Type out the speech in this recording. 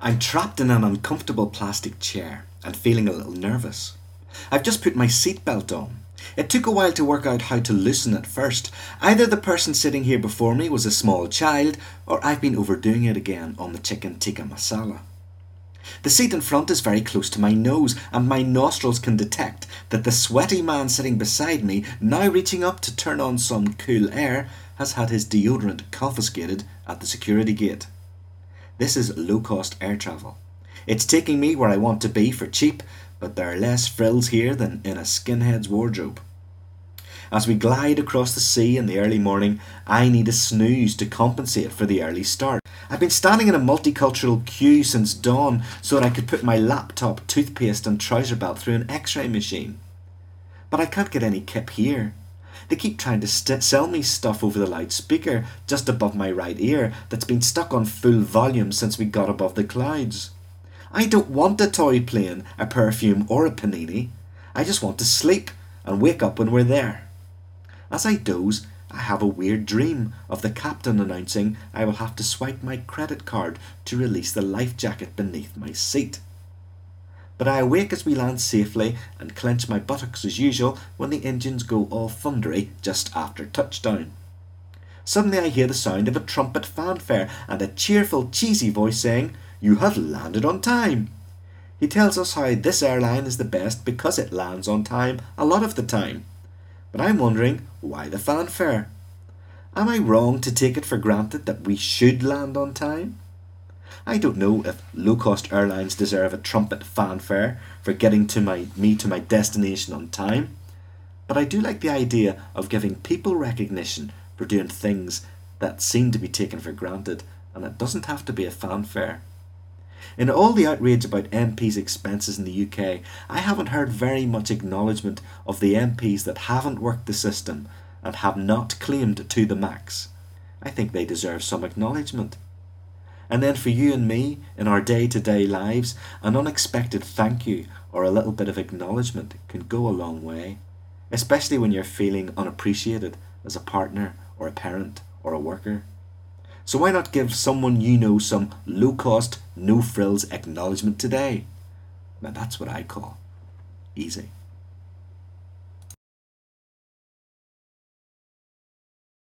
I'm trapped in an uncomfortable plastic chair and feeling a little nervous. I've just put my seatbelt on. It took a while to work out how to loosen it first. Either the person sitting here before me was a small child, or I've been overdoing it again on the chicken tikka masala. The seat in front is very close to my nose, and my nostrils can detect that the sweaty man sitting beside me, now reaching up to turn on some cool air, has had his deodorant confiscated at the security gate. This is low cost air travel. It's taking me where I want to be for cheap, but there are less frills here than in a skinhead's wardrobe. As we glide across the sea in the early morning, I need a snooze to compensate for the early start. I've been standing in a multicultural queue since dawn so that I could put my laptop, toothpaste, and trouser belt through an x ray machine. But I can't get any kip here. They keep trying to st- sell me stuff over the loudspeaker just above my right ear that's been stuck on full volume since we got above the clouds. I don't want a toy plane, a perfume, or a panini. I just want to sleep and wake up when we're there. As I doze, I have a weird dream of the captain announcing I will have to swipe my credit card to release the life jacket beneath my seat but I awake as we land safely and clench my buttocks as usual when the engines go all thundery just after touchdown. Suddenly I hear the sound of a trumpet fanfare and a cheerful, cheesy voice saying, You have landed on time. He tells us how this airline is the best because it lands on time a lot of the time. But I'm wondering, why the fanfare? Am I wrong to take it for granted that we should land on time? I don't know if low cost airlines deserve a trumpet fanfare for getting to my me to my destination on time, but I do like the idea of giving people recognition for doing things that seem to be taken for granted, and it doesn't have to be a fanfare. In all the outrage about MPs' expenses in the UK, I haven't heard very much acknowledgement of the MPs that haven't worked the system and have not claimed to the max. I think they deserve some acknowledgement. And then for you and me, in our day to day lives, an unexpected thank you or a little bit of acknowledgement can go a long way, especially when you're feeling unappreciated as a partner or a parent or a worker. So why not give someone you know some low cost, no frills acknowledgement today? Now that's what I call easy.